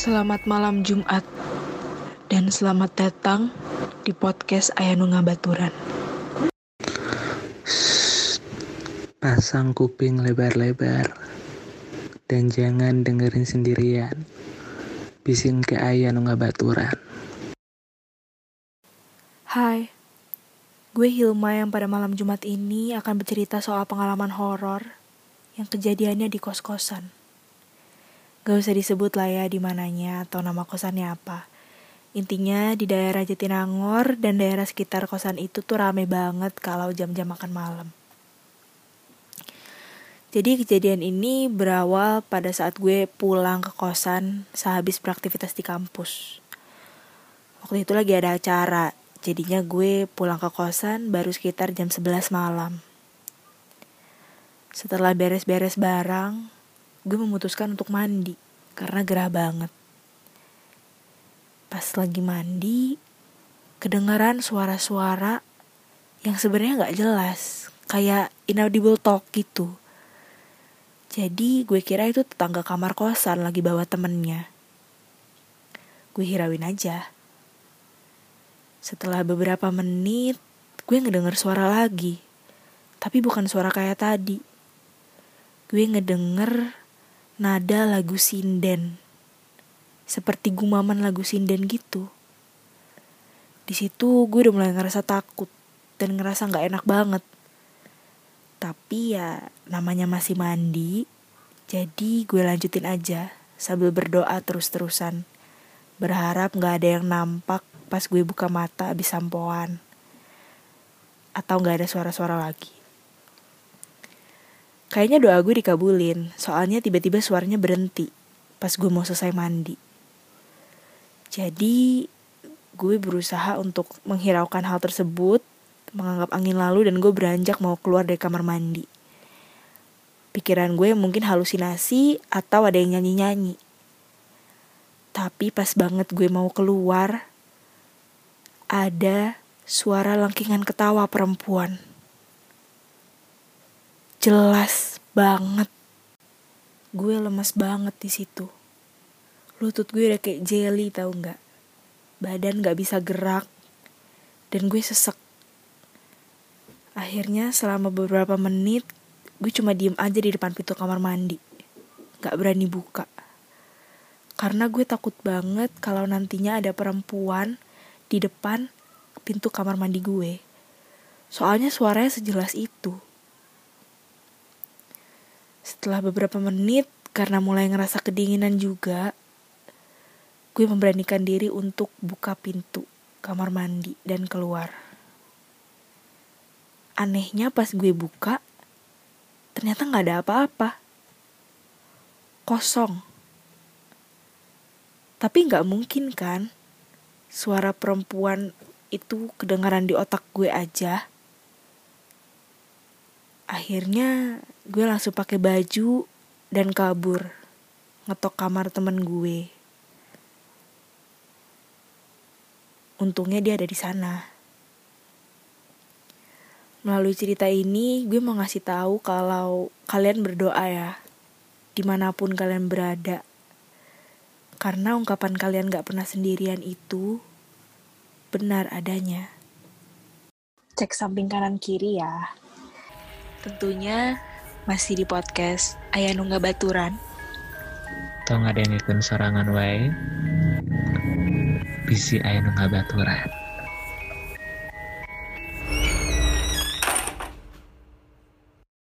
Selamat malam Jumat dan selamat datang di podcast Ayanu Ngabaturan. Pasang kuping lebar-lebar dan jangan dengerin sendirian. Bisin ke Ayanu Ngabaturan. Hai, gue Hilma yang pada malam Jumat ini akan bercerita soal pengalaman horor yang kejadiannya di kos-kosan. Gak usah disebut lah ya di mananya atau nama kosannya apa. Intinya di daerah Jatinangor dan daerah sekitar kosan itu tuh rame banget kalau jam-jam makan malam. Jadi kejadian ini berawal pada saat gue pulang ke kosan sehabis beraktivitas di kampus. Waktu itu lagi ada acara, jadinya gue pulang ke kosan baru sekitar jam 11 malam. Setelah beres-beres barang, gue memutuskan untuk mandi karena gerah banget. Pas lagi mandi, kedengaran suara-suara yang sebenarnya nggak jelas, kayak inaudible talk gitu. Jadi gue kira itu tetangga kamar kosan lagi bawa temennya. Gue hirauin aja. Setelah beberapa menit, gue ngedenger suara lagi. Tapi bukan suara kayak tadi. Gue ngedenger nada lagu sinden. Seperti gumaman lagu sinden gitu. Di situ gue udah mulai ngerasa takut dan ngerasa nggak enak banget. Tapi ya namanya masih mandi, jadi gue lanjutin aja sambil berdoa terus-terusan. Berharap nggak ada yang nampak pas gue buka mata abis sampoan. Atau nggak ada suara-suara lagi. Kayaknya doa gue dikabulin, soalnya tiba-tiba suaranya berhenti pas gue mau selesai mandi. Jadi gue berusaha untuk menghiraukan hal tersebut, menganggap angin lalu dan gue beranjak mau keluar dari kamar mandi. Pikiran gue mungkin halusinasi atau ada yang nyanyi-nyanyi. Tapi pas banget gue mau keluar, ada suara langkingan ketawa perempuan jelas banget. Gue lemas banget di situ. Lutut gue udah kayak jelly tau nggak? Badan nggak bisa gerak dan gue sesek. Akhirnya selama beberapa menit gue cuma diem aja di depan pintu kamar mandi. Gak berani buka. Karena gue takut banget kalau nantinya ada perempuan di depan pintu kamar mandi gue. Soalnya suaranya sejelas itu. Setelah beberapa menit, karena mulai ngerasa kedinginan juga, gue memberanikan diri untuk buka pintu kamar mandi dan keluar. Anehnya pas gue buka, ternyata gak ada apa-apa. Kosong. Tapi gak mungkin kan, suara perempuan itu kedengaran di otak gue aja. Akhirnya gue langsung pakai baju dan kabur ngetok kamar temen gue. Untungnya dia ada di sana. Melalui cerita ini, gue mau ngasih tahu kalau kalian berdoa ya, di mana pun kalian berada. Karena ungkapan kalian gak pernah sendirian itu benar adanya. Cek samping kanan kiri ya. Tentunya masih di podcast Ayah Nungga Baturan. Tong ada yang ikut serangan wae. Bisi Ayah Nungga Baturan.